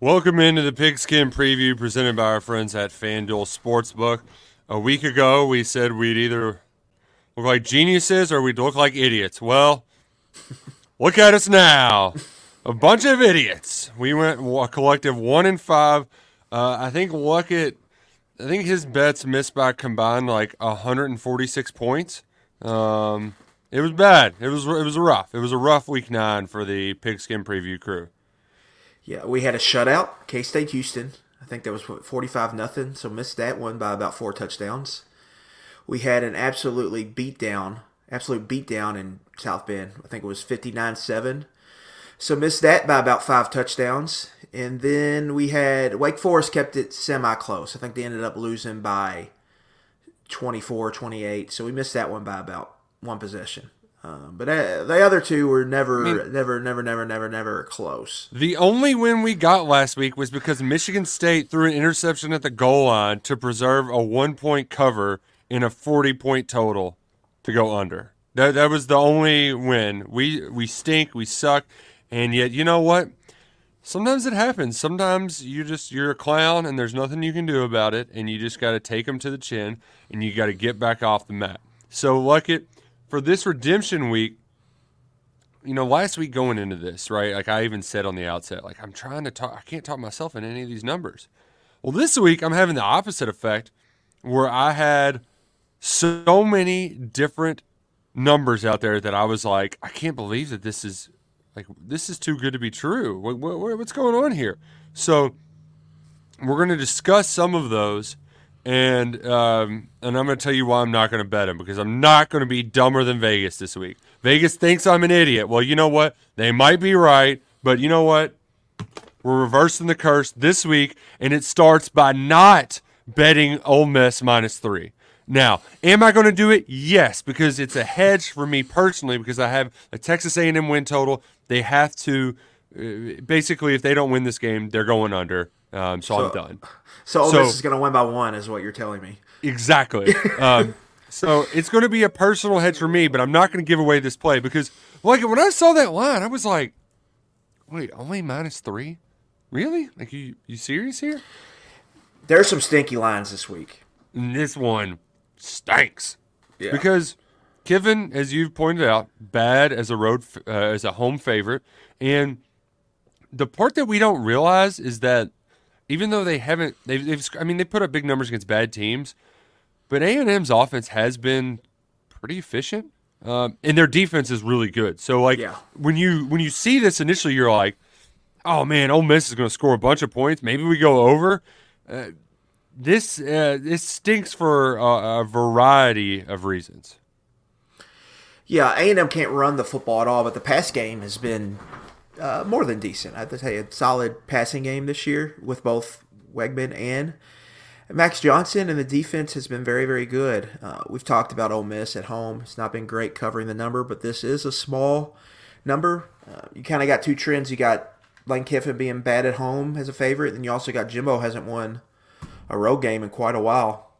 Welcome into the Pigskin Preview presented by our friends at FanDuel Sportsbook. A week ago, we said we'd either look like geniuses or we'd look like idiots. Well, look at us now. A bunch of idiots. We went a collective one in five. Uh, I think Luckett, I think his bets missed by combined like 146 points. Um, it was bad. It was it was rough. It was a rough week nine for the Pigskin Preview crew. Yeah, we had a shutout, K State Houston. I think that was forty five nothing. So missed that one by about four touchdowns. We had an absolutely beat down, absolute beat down in South Bend. I think it was fifty nine seven. So missed that by about five touchdowns. And then we had Wake Forest kept it semi close. I think they ended up losing by 24, 28. So we missed that one by about one possession. Um, but uh, the other two were never, I mean, never, never, never, never, never close. The only win we got last week was because Michigan State threw an interception at the goal line to preserve a one point cover in a 40 point total to go under. That, that was the only win. We, we stink, we suck, and yet, you know what? Sometimes it happens. Sometimes you just you're a clown and there's nothing you can do about it, and you just got to take them to the chin and you got to get back off the mat. So, like it for this redemption week, you know, last week going into this, right? Like I even said on the outset, like I'm trying to talk, I can't talk myself in any of these numbers. Well, this week I'm having the opposite effect where I had so many different numbers out there that I was like, I can't believe that this is like this is too good to be true. What, what, what's going on here? So we're going to discuss some of those and um, and I'm going to tell you why I'm not going to bet him because I'm not going to be dumber than Vegas this week. Vegas thinks I'm an idiot. Well, you know what? They might be right, but you know what? We're reversing the curse this week, and it starts by not betting Ole Miss minus three. Now, am I going to do it? Yes, because it's a hedge for me personally because I have a Texas A&M win total. They have to basically if they don't win this game, they're going under. Um, so, so, I'm done. So Ole so, Miss is going to win by one, is what you're telling me. Exactly. um, so it's going to be a personal hedge for me, but I'm not going to give away this play because, like, when I saw that line, I was like, "Wait, only minus three? Really? Like, you you serious here?" There's some stinky lines this week. And this one stinks yeah. because Kiffin, as you've pointed out, bad as a road uh, as a home favorite, and the part that we don't realize is that even though they haven't, they've, they've I mean, they put up big numbers against bad teams, but A and M's offense has been pretty efficient, um, and their defense is really good. So, like, yeah. when you when you see this initially, you're like, oh man, Ole Miss is going to score a bunch of points. Maybe we go over. Uh, this uh, this stinks for a, a variety of reasons. Yeah, A and M can't run the football at all, but the pass game has been uh, more than decent. I'd say a solid passing game this year with both Weigman and Max Johnson, and the defense has been very, very good. Uh, we've talked about Ole Miss at home. It's not been great covering the number, but this is a small number. Uh, you kind of got two trends. You got Lane Kiffin being bad at home as a favorite, and you also got Jimbo hasn't won a road game in quite a while.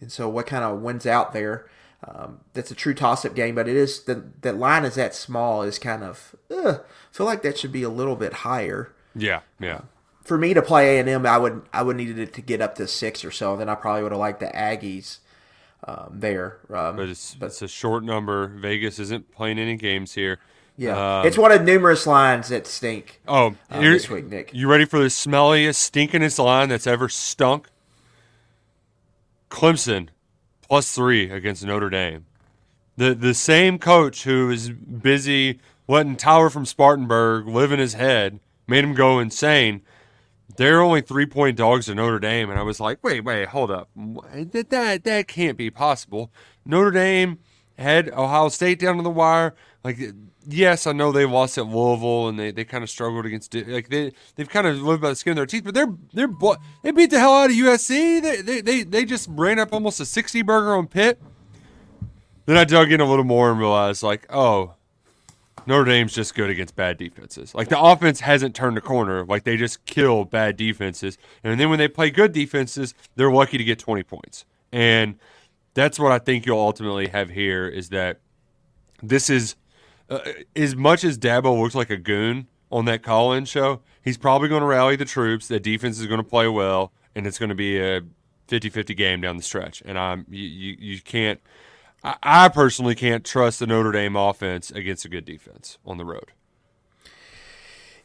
And so, what kind of wins out there? Um, that's a true toss-up game, but it is the that line is that small is kind of. Uh, I feel like that should be a little bit higher. Yeah, yeah. Uh, for me to play A and M, I would I would needed it to get up to six or so. Then I probably would have liked the Aggies um, there. Um, but, it's, but it's a short number. Vegas isn't playing any games here. Yeah, um, it's one of numerous lines that stink. Oh, uh, this week, Nick. You ready for the smelliest, stinkingest line that's ever stunk? Clemson plus three against Notre Dame. The the same coach who is busy letting Tower from Spartanburg live in his head made him go insane. They're only three point dogs to Notre Dame, and I was like, wait, wait, hold up, that that that can't be possible. Notre Dame had Ohio State down to the wire. Like, yes, I know they lost at Louisville and they, they kind of struggled against like they they've kind of lived by the skin of their teeth, but they're they're they beat the hell out of USC. They they they, they just ran up almost a sixty burger on Pitt. Then I dug in a little more and realized like, oh, Notre Dame's just good against bad defenses. Like the offense hasn't turned a corner. Like they just kill bad defenses, and then when they play good defenses, they're lucky to get twenty points. And that's what I think you'll ultimately have here is that this is uh, as much as Dabo looks like a goon on that call-in show, he's probably going to rally the troops. The defense is going to play well, and it's going to be a 50-50 game down the stretch. And I'm you you, you can't. I, I personally can't trust the Notre Dame offense against a good defense on the road.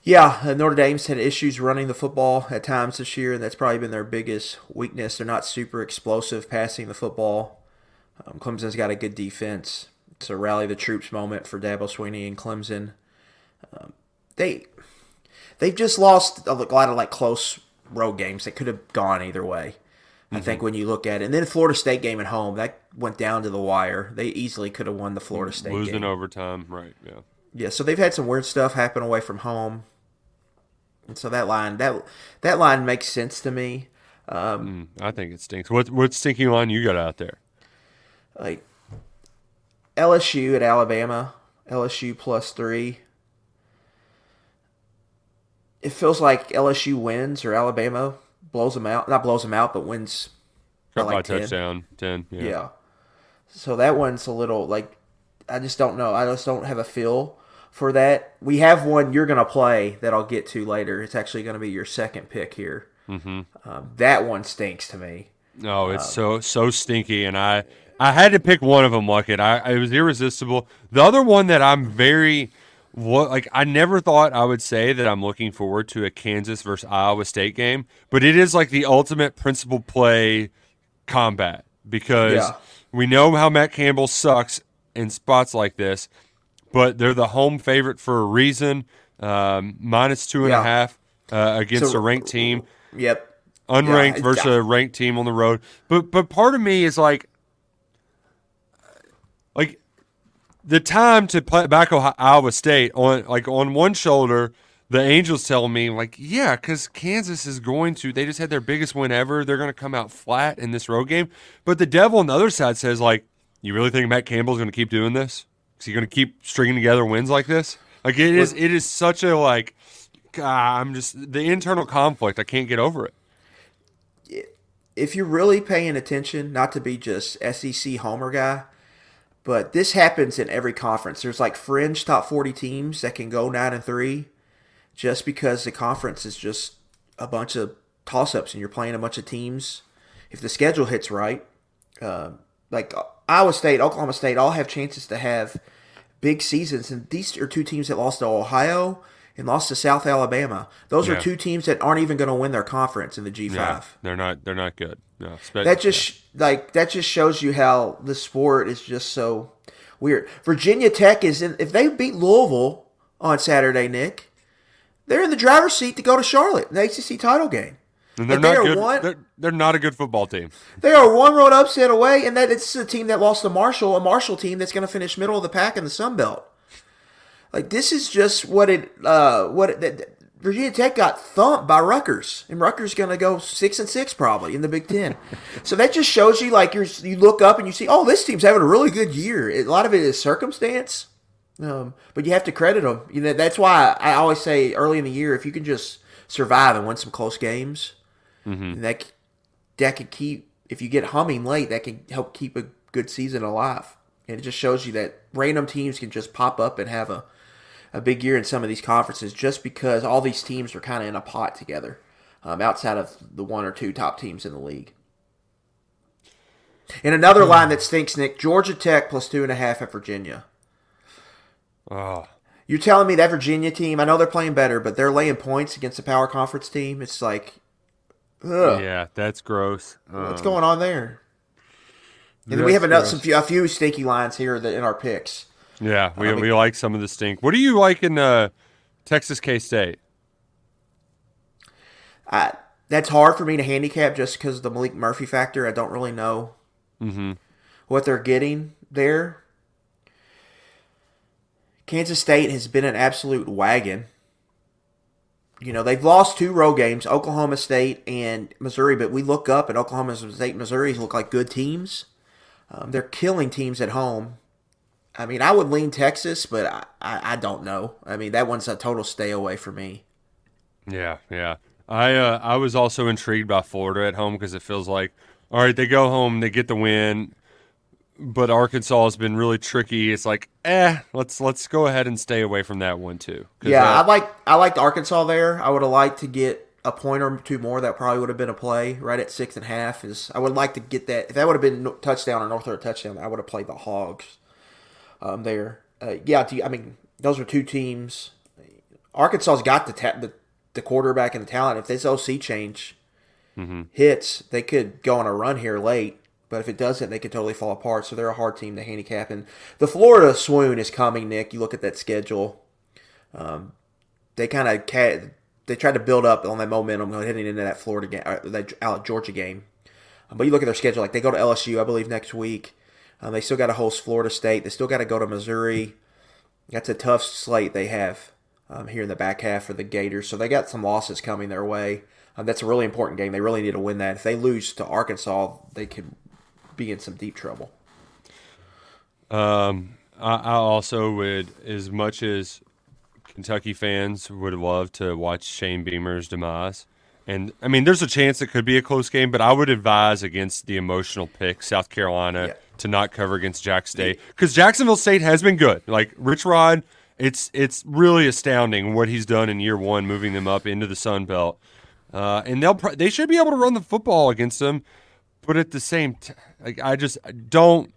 Yeah, uh, Notre Dame's had issues running the football at times this year, and that's probably been their biggest weakness. They're not super explosive passing the football. Um, Clemson's got a good defense. It's a rally the troops moment for Dabo Swinney and Clemson. Um, they they've just lost a lot of like close road games that could have gone either way. I think when you look at it, and then Florida State game at home that went down to the wire. They easily could have won the Florida State Losing game. overtime, right? Yeah. Yeah, so they've had some weird stuff happen away from home, and so that line that that line makes sense to me. Um, I think it stinks. What what stinking line you got out there? like LSU at Alabama, LSU plus three. It feels like LSU wins or Alabama blows them out. Not blows them out, but wins Got by 10. touchdown, ten. Yeah. Yeah. So that one's a little like I just don't know. I just don't have a feel for that. We have one you're going to play that I'll get to later. It's actually going to be your second pick here. Mm-hmm. Um, that one stinks to me. No, it's so so stinky, and I I had to pick one of them. Like it, I it was irresistible. The other one that I'm very what like I never thought I would say that I'm looking forward to a Kansas versus Iowa State game, but it is like the ultimate principle play combat because Yeah. we know how Matt Campbell sucks in spots like this, but they're the home favorite for a reason. Um, minus two and a half uh, against So- a ranked team Yep. unranked Yeah, versus yeah. a ranked team on the road. But but part of me is like, like the time to play back Ohio- Iowa State on like on one shoulder. The Angels tell me like, yeah, because Kansas is going to. They just had their biggest win ever. They're going to come out flat in this road game. But the devil on the other side says like, you really think Matt Campbell's going to keep doing this? Is he going to keep stringing together wins like this? Like it is. It is such a like. God, I'm just the internal conflict. I can't get over it. if you're really paying attention, not to be just SEC homer guy, but this happens in every conference. There's like fringe top 40 teams that can go 9 and 3 just because the conference is just a bunch of toss ups and you're playing a bunch of teams. If the schedule hits right, uh, like Iowa State, Oklahoma State all have chances to have big seasons. And these are two teams that lost to Ohio and lost to South Alabama. Those Yeah. are two teams that aren't even going to win their conference in the G5 Yeah, they're not. They're not good. No, that just like that just shows you how the sport is just so weird. Virginia Tech is in if they beat Louisville on Saturday, Nick, they're in the driver's seat to go to Charlotte in the ACC title game. And they're they not are good. one- They're, they're not a good football team. They are one road upset away, and that it's a team that lost to Marshall, a Marshall team that's going to finish middle of the pack in the Sun Belt. Like this is just what it uh what it, that, Virginia Tech got thumped by Rutgers, and Rutgers going to go six and six probably in the Big Ten. so that just shows you like you're you look up and you see, oh, this team's having a really good year. A lot of it is circumstance, um, but you have to credit them. You know that's why I always say early in the year if you can just survive and win some close games, that c- that can keep if you get humming late, that can help keep a good season alive. And it just shows you that random teams can just pop up and have a a big year in some of these conferences just because all these teams are kind of in a pot together, um, outside of the one or two top teams in the league. And another line that stinks, Nick: Georgia Tech plus two and a half at Virginia. Oh, You're telling me that Virginia team? I know they're playing better, but they're laying points against a power conference team. It's like, ugh, yeah, that's gross. what's Um, going on there? And then we have another, some few, a few stinky lines here that in our picks. Yeah, we, mean- we like some of the stink. What do you like in uh, Texas K State? I, that's hard for me to handicap just because of the Maalik Murphy factor. I don't really know what they're getting there. Kansas State has been an absolute wagon. You know, they've lost two road games, Oklahoma State and Missouri, but we look up and Oklahoma State and Missouri look like good teams. Um, they're killing teams at home. I mean, I would lean Texas, but I, I, I don't know. I mean, that one's a total stay away for me. Yeah, yeah. I uh, I was also intrigued by Florida at home because it feels like, all right, they go home, they get the win. But Arkansas has been really tricky. It's like, eh, let's let's go ahead and stay away from that one too. Yeah, that- I like I liked Arkansas there. I would have liked to get a point or two more. That probably would have been a play right at six and a half. Is I would like to get that. If that would have been touchdown or North Dakota touchdown, I would have played the Hogs um, there. Uh, yeah, do I mean those are two teams. Arkansas's got the ta- the, the quarterback and the talent. If this OC change hits, they could go on a run here late. But if it doesn't, they could totally fall apart. So they're a hard team to handicap. And the Florida swoon is coming, Nick. You look at that schedule they kind of ca- they tried to build up on that momentum heading into that Florida game, uh, that uh, Georgia game. Um, but you look at their schedule; like they go to LSU, I believe, next week. Um, they still got to host Florida State. They still got to go to Missouri. That's a tough slate they have um, here in the back half for the Gators. So they got some losses coming their way. Um, that's a really important game. They really need to win that. If they lose to Arkansas, they could be in some deep trouble. Um, I, I also would, as much as Kentucky fans would love to watch Shane Beamer's demise, and I mean, there's a chance it could be a close game, but I would advise against the emotional pick, South Carolina, Yeah. to not cover against Jack State because Jacksonville State has been good. Like Rich Rod, it's it's really astounding what he's done in year one, moving them up into the Sun Belt, uh, and they'll they should be able to run the football against them. But at the same, like I just don't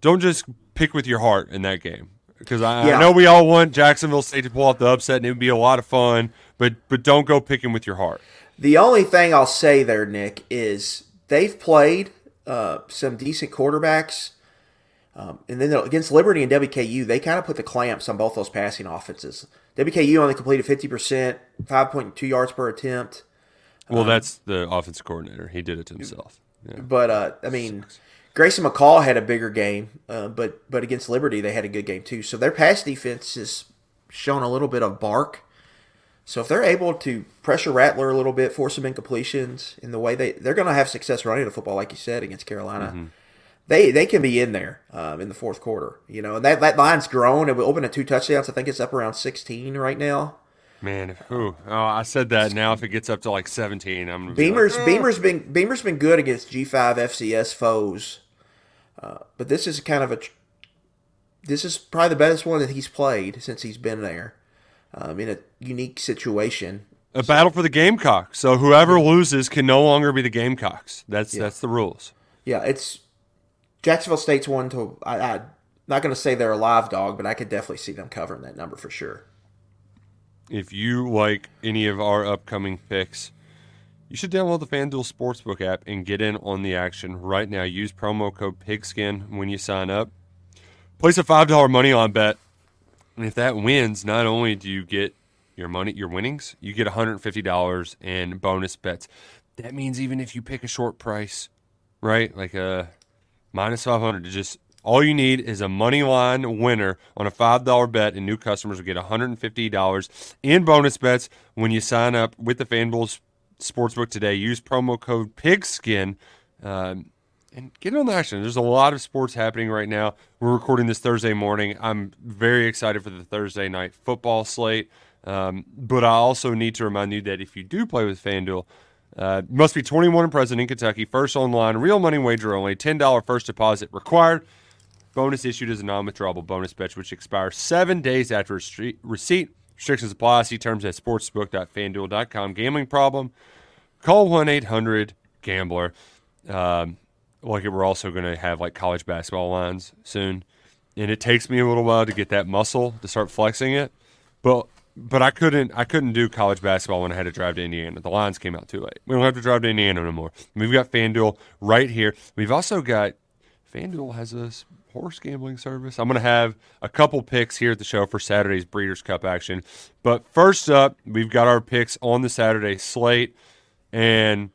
don't just pick with your heart in that game because I, Yeah. I know we all want Jacksonville State to pull off the upset and it would be a lot of fun, but but don't go picking with your heart. The only thing I'll say there, Nick, is they've played uh, some decent quarterbacks. Um, and then against Liberty and WKU, they kind of put the clamps on both those passing offenses. WKU only completed 50%, 5.2 yards per attempt. Well, that's the offensive coordinator. He did it to himself. Yeah. But, uh, I mean, Grayson McCall had a bigger game, uh, but but against Liberty, they had a good game too. So their pass defense has shown a little bit of bark. So if they're able to pressure Rattler a little bit, force some incompletions in the way they they're going to have success running the football, like you said, against Carolina. They they can be in there um, in the fourth quarter, you know, and that that line's grown. It will open at two touchdowns. I think it's up around sixteen right now. Man, if, ooh, oh, I said that. Now, if it gets up to like 17, I'm gonna be like, Beamer's Beamer's been Beamer's been good against G five FCS foes, uh, but this is kind of a this is probably the best one that he's played since he's been there, um, in a unique situation. a battle for the Gamecocks. So whoever loses can no longer be the Gamecocks. That's that's the rules. Yeah, it's Jacksonville State's one to I, I not going to say they're a live dog, but I could definitely see them covering that number for sure. If you like any of our upcoming picks, you should download the FanDuel Sportsbook app and get in on the action right now. Use promo code PIGSKIN when you sign up. Place a $5 money on bet. And if that wins, not only do you get your money, your winnings, you get $150 in bonus bets. That means even if you pick a short price, right? Like a minus 500 to just all you need is a money line winner on a $5 bet, and new customers will get $150 in bonus bets when you sign up with the FanDuel Sportsbook today. Use promo code PIGSKIN um, and get on the action. There's a lot of sports happening right now. We're recording this Thursday morning. I'm very excited for the Thursday night football slate. Um, but I also need to remind you that if you do play with FanDuel, uh, must be 21 and present in Kentucky. First online, real money wager only. $10 first deposit required. Bonus issued as a non-withdrawable bonus bet, which expires seven days after receipt. Restrictions apply. See terms at sportsbook.fanduel.com. Gambling problem? Call 1-800-GAMBLER. Um, like we're also going to have like college basketball lines soon, and it takes me a little while to get that muscle to start flexing it. But but I couldn't I couldn't do college basketball when I had to drive to Indiana. The lines came out too late. We don't have to drive to Indiana no more. We've got FanDuel right here. We've also got FanDuel has a s- horse gambling service. I'm going to have a couple picks here at the show for Saturday's Breeders' Cup action. But first up, we've got our picks on the Saturday slate, and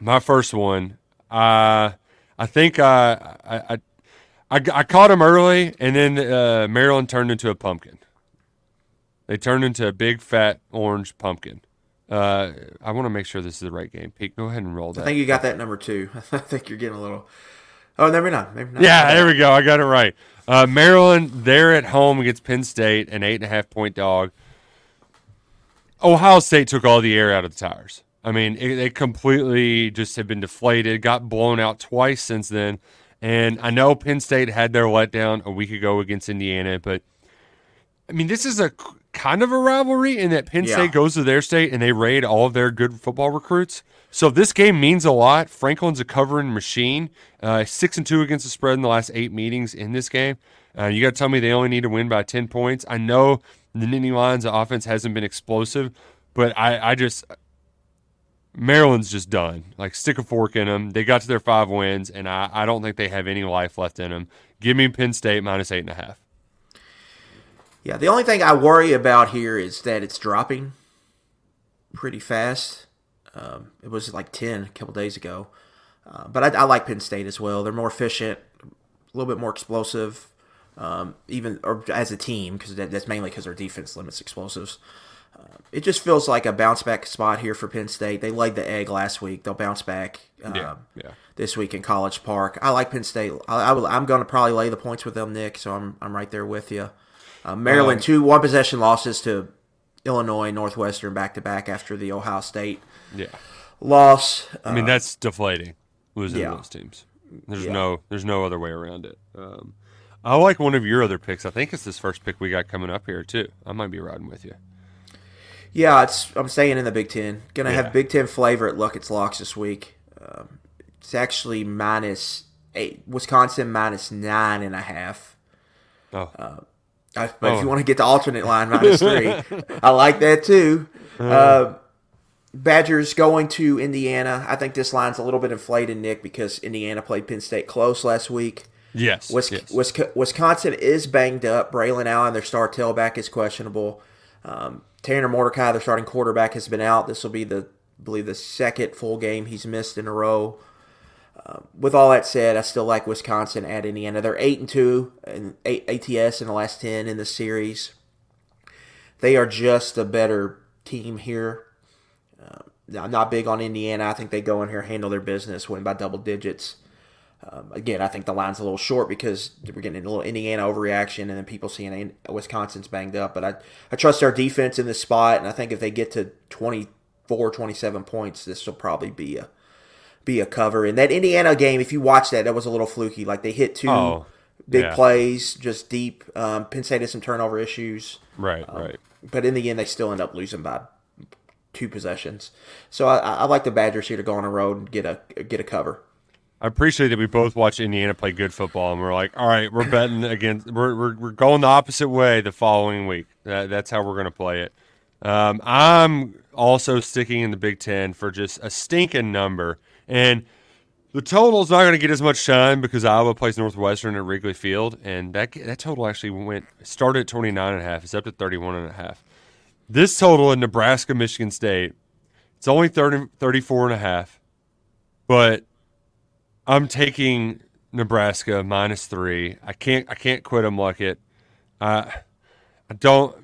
my first one, uh, I think I I, I I caught him early, and then uh, Maryland turned into a pumpkin. They turned into a big fat orange pumpkin. Uh, I want to make sure this is the right game. Pete, go ahead and roll that. I think you got that number two. I think you're getting a little. Oh, maybe not. Not. Yeah, there we go. I got it right. Uh, Maryland, they're at home against Penn State, an eight and a half point dog. Ohio State took all the air out of the tires. I mean, it, they completely just have been deflated, got blown out twice since then. And I know Penn State had their letdown a week ago against Indiana, but I mean, this is a kind of a rivalry in that Penn Yeah. State goes to their state and they raid all of their good football recruits. So this game means a lot. Franklin's a covering machine. Uh, six and two against the spread in the last eight meetings in this game. Uh, you got to tell me they only need to win by ten points. I know the Nittany Lions' offense hasn't been explosive, but I, I just Maryland's just done. Like stick a fork in them. They got to their five wins, and I, I don't think they have any life left in them. Give me Penn State minus eight and a half. Yeah, the only thing I worry about here is that it's dropping pretty fast. Um, it was like 10 a couple days ago. Uh, but I, I like Penn State as well. They're more efficient, a little bit more explosive, um, even or as a team, because that, that's mainly because their defense limits explosives. Uh, it just feels like a bounce back spot here for Penn State. They laid the egg last week. They'll bounce back um, Yeah, yeah. this week in College Park. I like Penn State. I, I will, I'm going to probably lay the points with them, Nick. So I'm I'm right there with you. Uh, Maryland two one possession losses to Illinois Northwestern back to back after the Ohio State Yeah. loss. Uh, I mean that's deflating losing yeah. those teams. There's Yeah. no there's no other way around it. Um, I like one of your other picks. I think it's this first pick we got coming up here too. I might be riding with you. yeah, it's I'm staying in the Big Ten. Gonna Yeah. have Big Ten flavor at Luckett's Locks this week. Um, it's actually minus eight. Wisconsin minus nine and a half. Oh, I, but if Oh. you want to get the alternate line minus three, I like that too. Uh, Badgers going to Indiana. I think this line's a little bit inflated, Nick, because Indiana played Penn State close last week. yes. Wis- yes. Wis- Wisconsin is banged up. Braylon Allen, their star tailback, is questionable. Um, Tanner Mordecai, their starting quarterback, has been out. This will be the, I believe, the second full game he's missed in a row. With all that said, I still like Wisconsin at Indiana. They're eight and two and ATS in the last ten in the series. They are just a better team here. Um, I'm not big on Indiana. I think they go in here, handle their business, win by double digits. Um, again, I think the line's a little short because we're getting a little Indiana overreaction, and then people seeing Wisconsin's banged up. But I, I trust our defense in this spot, and I think if they get to 24, 27 points, this will probably be a be a cover. And that Indiana game, if you watch that, that was a little fluky. Like they hit two Oh, big yeah. plays, just deep. Um, Penn State had some turnover issues, right, um, right. but in the end, they still end up losing by two possessions. So I, I like the Badgers here to go on the road and get a get a cover. I appreciate that we both watched Indiana play good football, and we're like, all right, we're betting against, we're, we're, we're going the opposite way the following week. That, that's how we're going to play it. Um, I'm also sticking in the Big Ten for just a stinking number. And the total's not going to get as much shine because Iowa plays Northwestern at Wrigley Field, and that that total actually went started at 29 and a half. It's up to 31 and a half. This total in Nebraska, Michigan State, it's only 30, 34 and a half, but I'm taking Nebraska minus three. I can't. I can't quit them like it. Uh, I don't.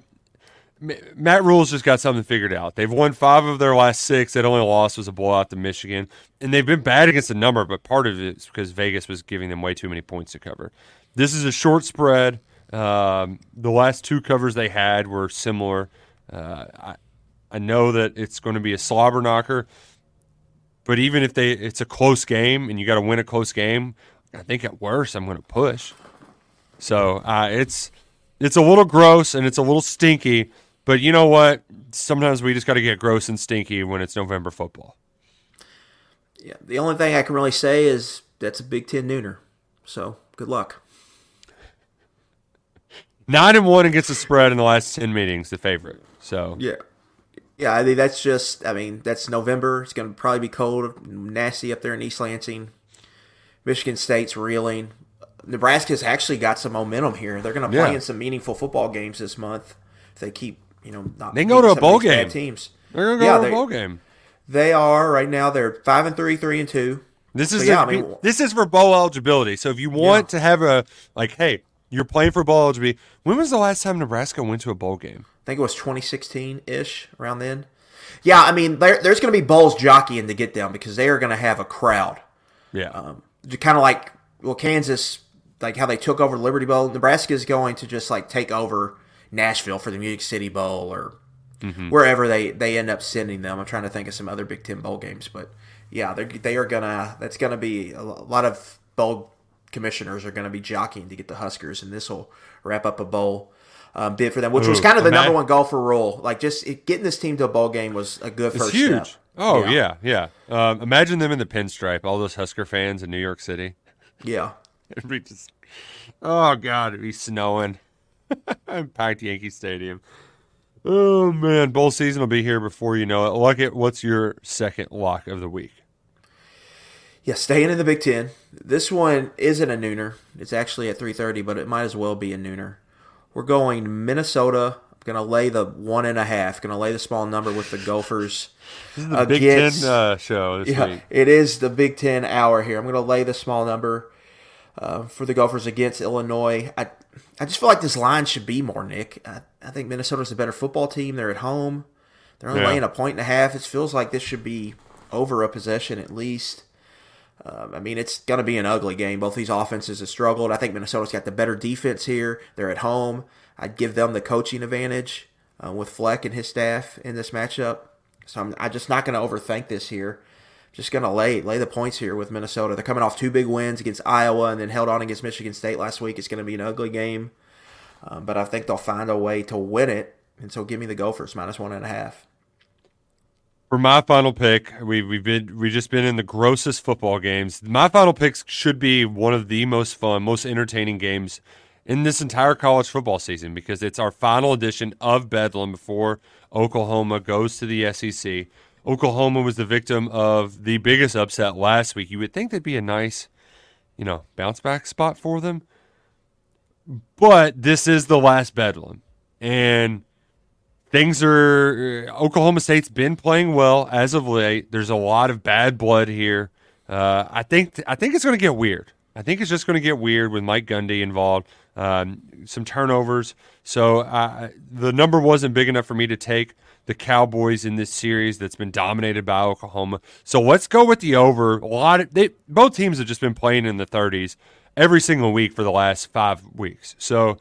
Matt Rhule's just got something figured out. They've won five of their last six. That only loss was a blowout to Michigan, and they've been bad against the number. But part of it is because Vegas was giving them way too many points to cover. This is a short spread. Um, the last two covers they had were similar. Uh, I, I know that it's going to be a slobber knocker. But even if they it's a close game and you got to win a close game, I think at worst I'm going to push. So uh, it's it's a little gross and it's a little stinky. But you know what? Sometimes we just got to get gross and stinky when it's November football. Yeah, the only thing I can really say is that's a Big Ten nooner. So good luck. Nine and one against the spread in the last ten meetings, the favorite. So Yeah. Yeah, I think that's just I mean, that's November. It's gonna probably be cold, nasty up there in East Lansing. Michigan State's reeling. Nebraska's actually got some momentum here. They're gonna play Yeah. in some meaningful football games this month if they keep, you know, not They can go to a bowl game. teams. they're to go Yeah, to a bowl game. They are right now. They're five and three, three and two. This is So, yeah, a- I mean- this is for bowl eligibility. So if you want to have a like, hey, you're playing for bowl eligibility. When was the last time Nebraska went to a bowl game? I think it was 2016 ish around then. Yeah, I mean, there, there's going to be bowls jockeying to get them because they are going to have a crowd. Yeah. Um, kind of like well, Kansas, like how they took over Liberty Bowl. Nebraska is going to just like take over Nashville for the Music City Bowl or wherever they they end up sending them. I'm trying to think of some other Big Ten bowl games, but yeah, they they are gonna. That's gonna be a lot of bowl commissioners are going to be jockeying to get the Huskers, and this will wrap up a bowl um, bid for them, which Ooh, was kind of the number one goal for Rhule. Like just it, getting this team to a bowl game was a good first huge. step. Oh yeah, yeah. yeah. Um, imagine them in the pinstripe, all those Husker fans in New York City. Yeah, it'd be just. Oh god, it'd be snowing. I'm packed Yankee Stadium. Oh man, bowl season will be here before you know it. Luckett, what's your second lock of the week? Yeah, staying in the Big Ten. This one isn't a nooner. It's actually at three thirty, but it might as well be a nooner. We're going Minnesota. I'm gonna lay the one and a half. Gonna lay the small number with the Gophers. This is the against, Big Ten uh, show. yeah, week. it is the Big Ten hour here. I'm gonna lay the small number uh, for the Gophers against Illinois. I I just feel like this line should be more, Nick. I, I think Minnesota's a better football team. They're at home. They're only yeah. laying a point and a half. It feels like this should be over a possession at least. Um, I mean, it's going to be an ugly game. Both these offenses have struggled. I think Minnesota's got the better defense here. They're at home. I'd give them the coaching advantage uh, with Fleck and his staff in this matchup. So I'm, I'm just not going to overthink this here. Just going to lay lay the points here with Minnesota. They're coming off two big wins against Iowa and then held on against Michigan State last week. It's going to be an ugly game, um, but I think they'll find a way to win it. And so give me the Gophers minus one and a half. For my final pick, we we've been we just been in the grossest football games. My final picks should be one of the most fun, most entertaining games in this entire college football season because it's our final edition of Bedlam before Oklahoma goes to the SEC. Oklahoma was the victim of the biggest upset last week. You would think that'd be a nice, you know, bounce back spot for them. But this is the last Bedlam. And things are uh, Oklahoma State's been playing well as of late. There's a lot of bad blood here. Uh, I think I think it's going to get weird. I think it's just going to get weird with Mike Gundy involved. Um, some turnovers. So uh, the number wasn't big enough for me to take the Cowboys in this series that's been dominated by Oklahoma. So let's go with the over. A lot of they both teams have just been playing in the 30s every single week for the last five weeks. So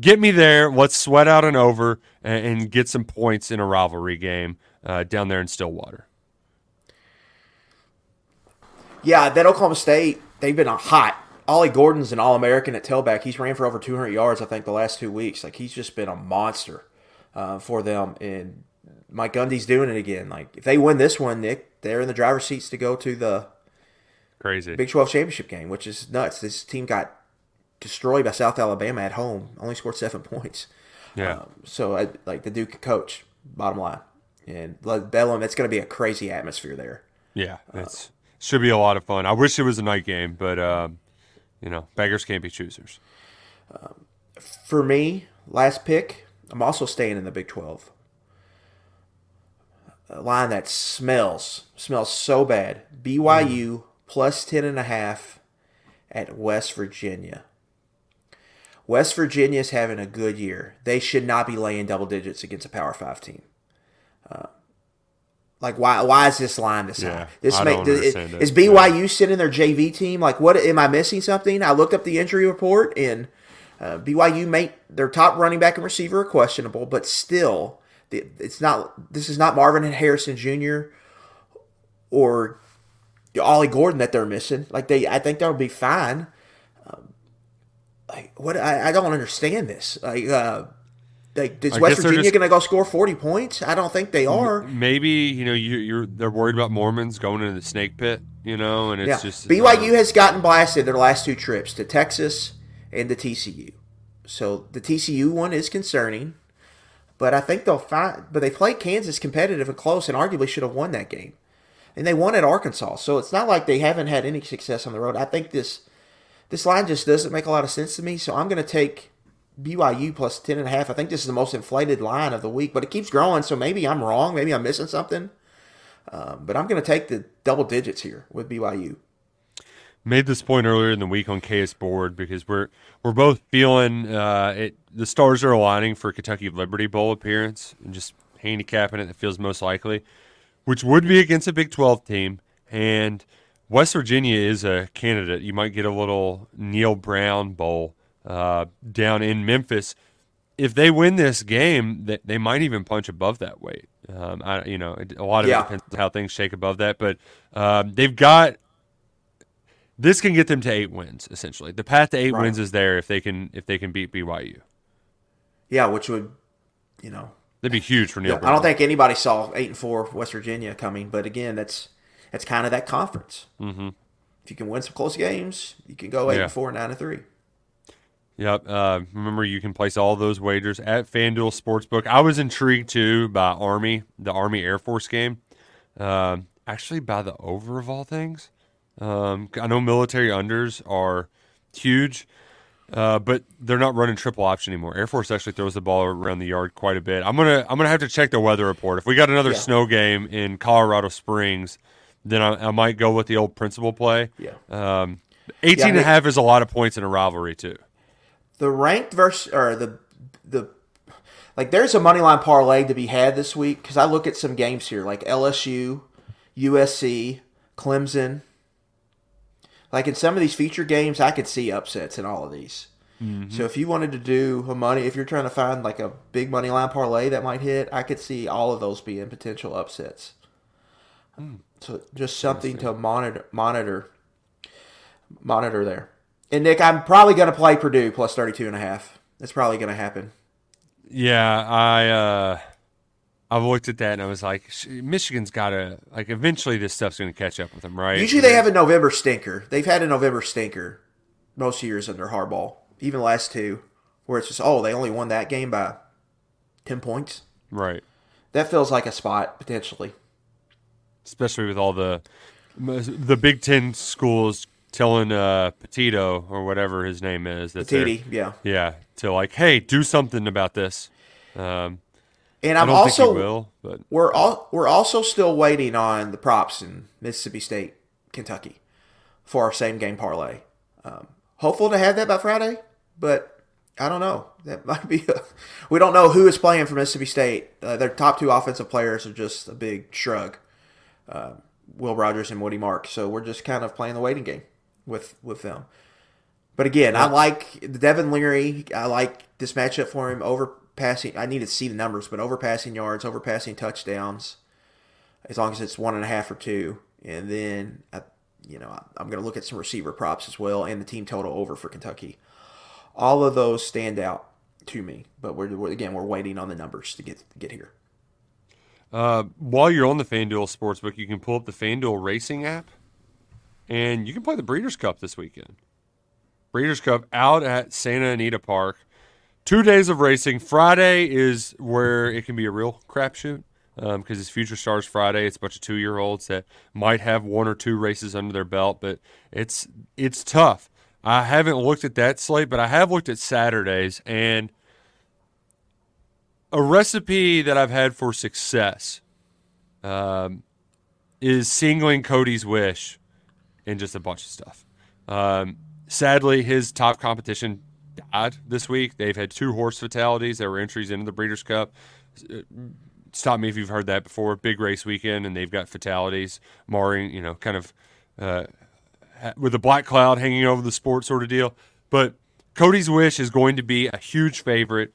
get me there. Let's sweat out an over and, and get some points in a rivalry game uh, down there in Stillwater. Yeah, that Oklahoma State, they've been hot. Ollie Gordon's an All American at tailback. He's ran for over 200 yards, I think, the last two weeks. Like, he's just been a monster uh, for them. And Mike Gundy's doing it again. Like, if they win this one, Nick, they're in the driver's seats to go to the crazy Big 12 championship game, which is nuts. This team got destroyed by South Alabama at home. Only scored seven points. Yeah. Um, so I, like the Duke coach, bottom line, and Bedlam, it's going to be a crazy atmosphere there. Yeah, it's uh, should be a lot of fun. I wish it was a night game, but um, you know, beggars can't be choosers. Um, for me, last pick, I'm also staying in the Big Twelve. A line that smells smells so bad. BYU mm. plus ten and a half at West Virginia. West Virginia is having a good year. They should not be laying double digits against a Power Five team. Uh, like why? Why is this line this yeah, high? This make, is, it. is BYU yeah. sitting their JV team? Like what? Am I missing something? I looked up the injury report and uh, BYU made their top running back and receiver are questionable, but still, it's not. This is not Marvin and Harrison Jr. or Ollie Gordon that they're missing. Like they, I think they'll be fine like what I, I don't understand this. Like uh like is I West Virginia just, gonna go score forty points? I don't think they are. Maybe, you know, you, are they're worried about Mormons going into the snake pit, you know, and it's yeah. just BYU uh, has gotten blasted their last two trips to Texas and to TCU. So the TCU one is concerning. But I think they'll fight. but they played Kansas competitive and close and arguably should have won that game. And they won at Arkansas. So it's not like they haven't had any success on the road. I think this this line just doesn't make a lot of sense to me. So I'm going to take BYU plus 10 and a half. I think this is the most inflated line of the week, but it keeps growing. So maybe I'm wrong. Maybe I'm missing something. Um, but I'm going to take the double digits here with BYU. Made this point earlier in the week on KS board because we're we're both feeling uh, it. The stars are aligning for Kentucky Liberty Bowl appearance and just handicapping it that feels most likely, which would be against a Big 12 team. And West Virginia is a candidate. You might get a little Neal Brown Bowl uh, down in Memphis. If they win this game, they, they might even punch above that weight. Um, I, you know, a lot of yeah. it depends on how things shake above that, but um, they've got this can get them to eight wins essentially. The path to eight Right. wins is there if they can if they can beat BYU. Yeah, which would, you know, That'd be huge for Neal. I don't think anybody saw eight and four West Virginia coming. But again, that's that's kind of that conference. Mm-hmm. If you can win some close games, you can go eight Yeah. and four, nine and three. Yep. Uh, remember, you can place all those wagers at FanDuel Sportsbook. I was intrigued too by Army, the Army Air Force game. Um, actually, by the over of all things. Um, I know military unders are huge, uh, but they're not running triple option anymore. Air Force actually throws the ball around the yard quite a bit. I'm gonna I'm gonna have to check the weather report. If we got another Yeah. snow game in Colorado Springs, then I, I might go with the old principle play. Yeah. Um, 18 and a half is a lot of points in a rivalry too. The ranked versus or the the like there's a money line parlay to be had this week because I look at some games here like LSU, USC, Clemson. Like in some of these feature games, I could see upsets in all of these. So if you wanted to do a money, if you're trying to find like a big money line parlay that might hit, I could see all of those being potential upsets. So just something to monitor, monitor, monitor there. And Nick, I'm probably going to play Purdue plus 32 and a half. That's probably going to happen. Yeah, I uh I looked at that and I was like, Michigan's got to like eventually this stuff's going to catch up with them, right? Usually they have a November stinker. They've had a November stinker most years under Harbaugh, even last two, where it's just oh they only won that game by ten points. right, That feels like a spot potentially. especially with all the the Big Ten schools telling uh Petito or whatever his name is that Petiti, yeah. yeah, to like, hey, do something about this. Um, And I I'm also will, but we're all we're also still waiting on the props in Mississippi State, Kentucky, for our same game parlay. Um, hopeful to have that by Friday, but I don't know. That might be. A, we don't know who is playing for Mississippi State. Uh, their top two offensive players are just a big shrug. Uh, Will Rogers and Woody Mark. So we're just kind of playing the waiting game with with them. But again, I like Devin Leary. I like this matchup for him. Over passing, I need to see the numbers, but over passing yards, over passing touchdowns, as long as it's one and a half or two, and then I, you know I'm going to look at some receiver props as well, and the team total over for Kentucky. All of those stand out to me, but we're, we're again we're waiting on the numbers to get get here. Uh, while you're on the FanDuel Sportsbook, you can pull up the FanDuel Racing app, and you can play the Breeders' Cup this weekend. Breeders' Cup out at Santa Anita Park. Two days of racing. Friday is where it can be a real crapshoot because it's Future Stars Friday. It's a bunch of two-year-olds that might have one or two races under their belt, but it's it's tough. I haven't looked at that slate, but I have looked at Saturdays and a recipe that I've had for success um, is singling Cody's wish in just a bunch of stuff. Um, sadly, his top competition died this week. They've had two horse fatalities There were entries into the Breeders' Cup. Stop me if you've heard that before. Big race weekend, and they've got fatalities, marring, you know, kind of uh, with a black cloud hanging over the sport sort of deal. But Cody's Wish is going to be a huge favorite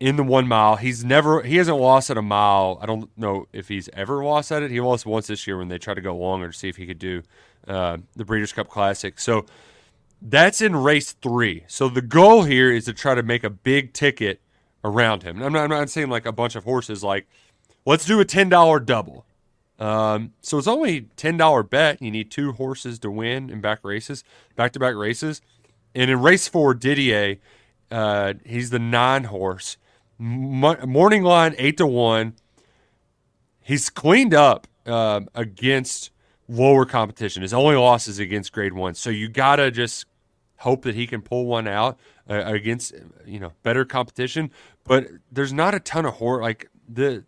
in the one mile. He's never he hasn't lost at a mile. I don't know if he's ever lost at it. He lost once this year when they tried to go longer to see if he could do uh, the Breeders' Cup Classic. So that's in race three. So the goal here is to try to make a big ticket around him. I'm not, I'm not saying like a bunch of horses. Like let's do a ten dollar double. Um, so it's only ten dollar bet. You need two horses to win in back races, back to back races. And in race four, Didier, uh, he's the nine horse. Mo- morning line eight to one. He's cleaned up um, against lower competition. His only loss is against grade one. So you gotta just hope that he can pull one out uh, against you know better competition. But there's not a ton of horse like the.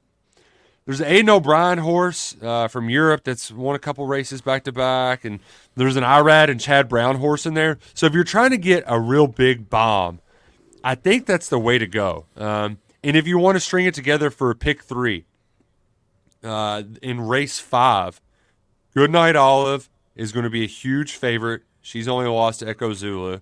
There's an Aidan O'Brien horse uh, from Europe that's won a couple races back to back, and there's an Irad and Chad Brown horse in there. So if you're trying to get a real big bomb, I think that's the way to go. Um, and if you want to string it together for a pick three, uh, in race five, Goodnight Olive is going to be a huge favorite. She's only lost to Echo Zulu.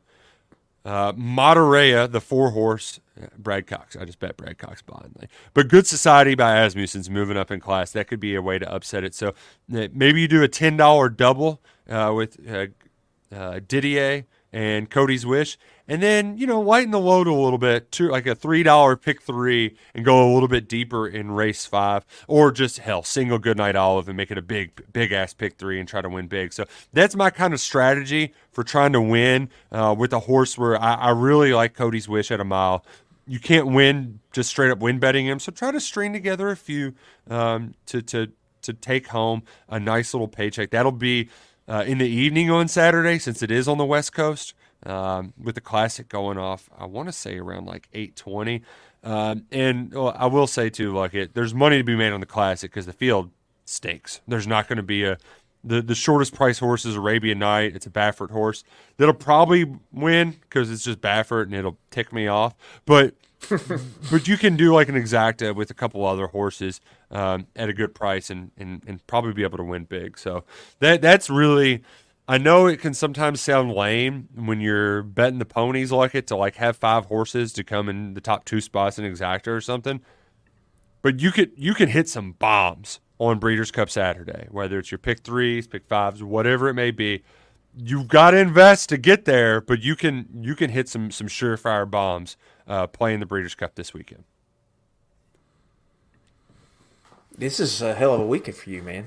Uh, the four horse, Brad Cox. I just bet Brad Cox blindly. But Good Society by Asmussen's moving up in class. That could be a way to upset it. So uh, maybe you do a $10 double uh, with uh, uh, Didier, and Cody's Wish, and then you know lighten the load a little bit to like a three dollar pick three and go a little bit deeper in race five, or just hell single good night olive and make it a big big ass pick three and try to win big. So that's my kind of strategy for trying to win uh, with a horse where I, I really like Cody's Wish at a mile. You can't win just straight up win betting him, so try to string together a few um, to to to take home a nice little paycheck. That'll be uh, in the evening on Saturday since it is on the West Coast um, with the Classic going off. I want to say around like eight twenty. Um, and well, I will say too, like it, there's money to be made on the Classic because the field stinks. There's not going to be a the the shortest price horse is Arabian Knight. It's a Baffert horse that'll probably win because it's just Baffert and it'll tick me off. But but you can do like an exacta with a couple other horses um, at a good price and, and and probably be able to win big. So that that's really. I know it can sometimes sound lame when you're betting the ponies like it to like have five horses to come in the top two spots in exacta or something. But you could you can hit some bombs on Breeders' Cup Saturday, whether it's your pick threes, pick fives, whatever it may be. You've got to invest to get there, but you can you can hit some some surefire bombs uh, playing the Breeders' Cup this weekend. This is a hell of a weekend for you, man.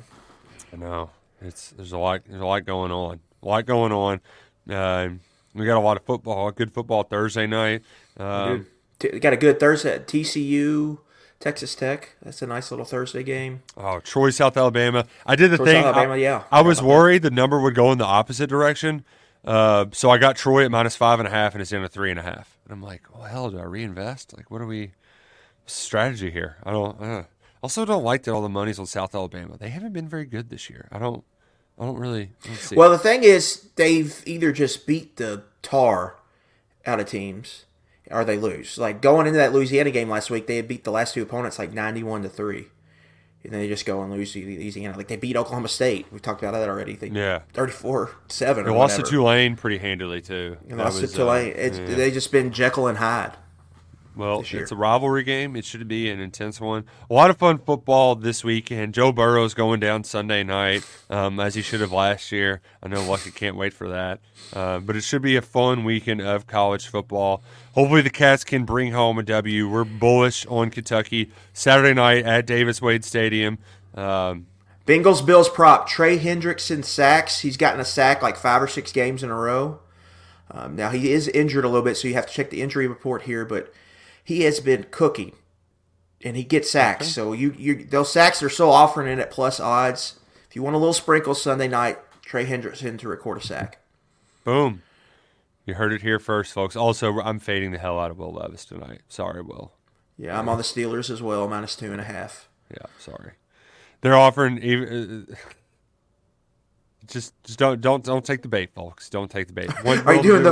I know it's there's a lot there's a lot going on, a lot going on. Uh, we got a lot of football, good football Thursday night. Um, T- got a good Thursday at TCU, Texas Tech. That's a nice little Thursday game. Oh, Troy, South Alabama. I did the Troy, thing. South Alabama, I, yeah. I was worried the number would go in the opposite direction. Uh, so I got Troy at minus five and a half, and it's in a three and a half. And I'm like, well, hell, do I reinvest? Like, what are we strategy here? I don't. Uh. Also, don't like that all the money's on South Alabama. They haven't been very good this year. I don't. I don't really. I don't see it. Well, the thing is, they've either just beat the tar out of teams, or they lose. Like going into that Louisiana game last week, they had beat the last two opponents like ninety-one to three, and then they just go and lose to Louisiana. Like they beat Oklahoma State. We talked about that already. They, Yeah. thirty-four seven. They lost to Tulane pretty handily too. That lost to was, uh, Tulane. It's, yeah. They just been Jekyll and Hyde. Well, it's a rivalry game. It should be an intense one. A lot of fun football this weekend. Joe Burrow's going down Sunday night, um, as he should have last year. I know Lucky can't wait for that. Uh, but it should be a fun weekend of college football. Hopefully, the Cats can bring home a W. We're bullish on Kentucky Saturday night at Davis Wade Stadium. Um, Bengals Bills prop Trey Hendrickson sacks. He's gotten a sack like five or six games in a row. Um, now he is injured a little bit, so you have to check the injury report here. But he has been cooking, and he gets sacks. So you you those sacks are so offering in at plus odds. If you want a little sprinkle Sunday night, Trey Hendrickson to record a sack. boom. You heard it here first, folks. Also, I'm fading the hell out of Will Levis tonight. Sorry, Will. Yeah, I'm on the Steelers as well, minus two and a half. Yeah, sorry. They're offering even. Uh, Just, just don't, don't, don't take the bait, folks. Don't take the bait. Are you doing do the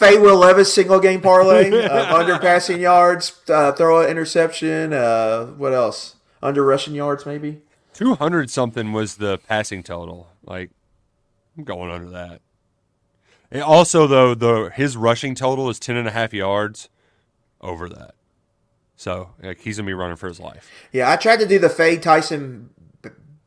well. Will Levis single game parlay? uh, under passing yards, uh, throw an interception. Uh, what else? Under rushing yards, maybe. Two hundred something was the passing total. Like, I'm going under that. And also, though, the his rushing total is ten and a half yards over that. So, like, he's gonna be running for his life. Yeah, I tried to do the Fay Tyson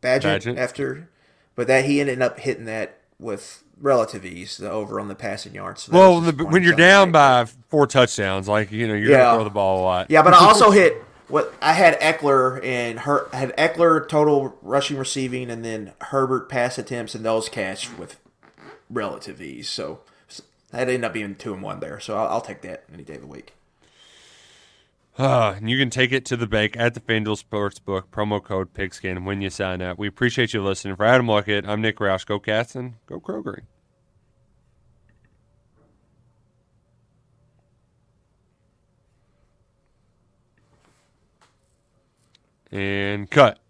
Bagent, Bagent. after, but that he ended up hitting that with relative ease, the over on the passing yards. So Well, the, when you're down night. by four touchdowns, like you know, you're Yeah. gonna throw the ball a lot. Yeah, but I also hit what I had Ekeler and her I had Ekeler total rushing receiving and then Herbert pass attempts and those catch with relative ease. So that ended up being two and one there. So I'll, I'll take that any day of the week. Uh, and you can take it to the bank at the FanDuel Sportsbook, promo code Pigskin when you sign up. We appreciate you listening. For Adam Luckett, I'm Nick Roush. Go Cats and go Kroger. And cut.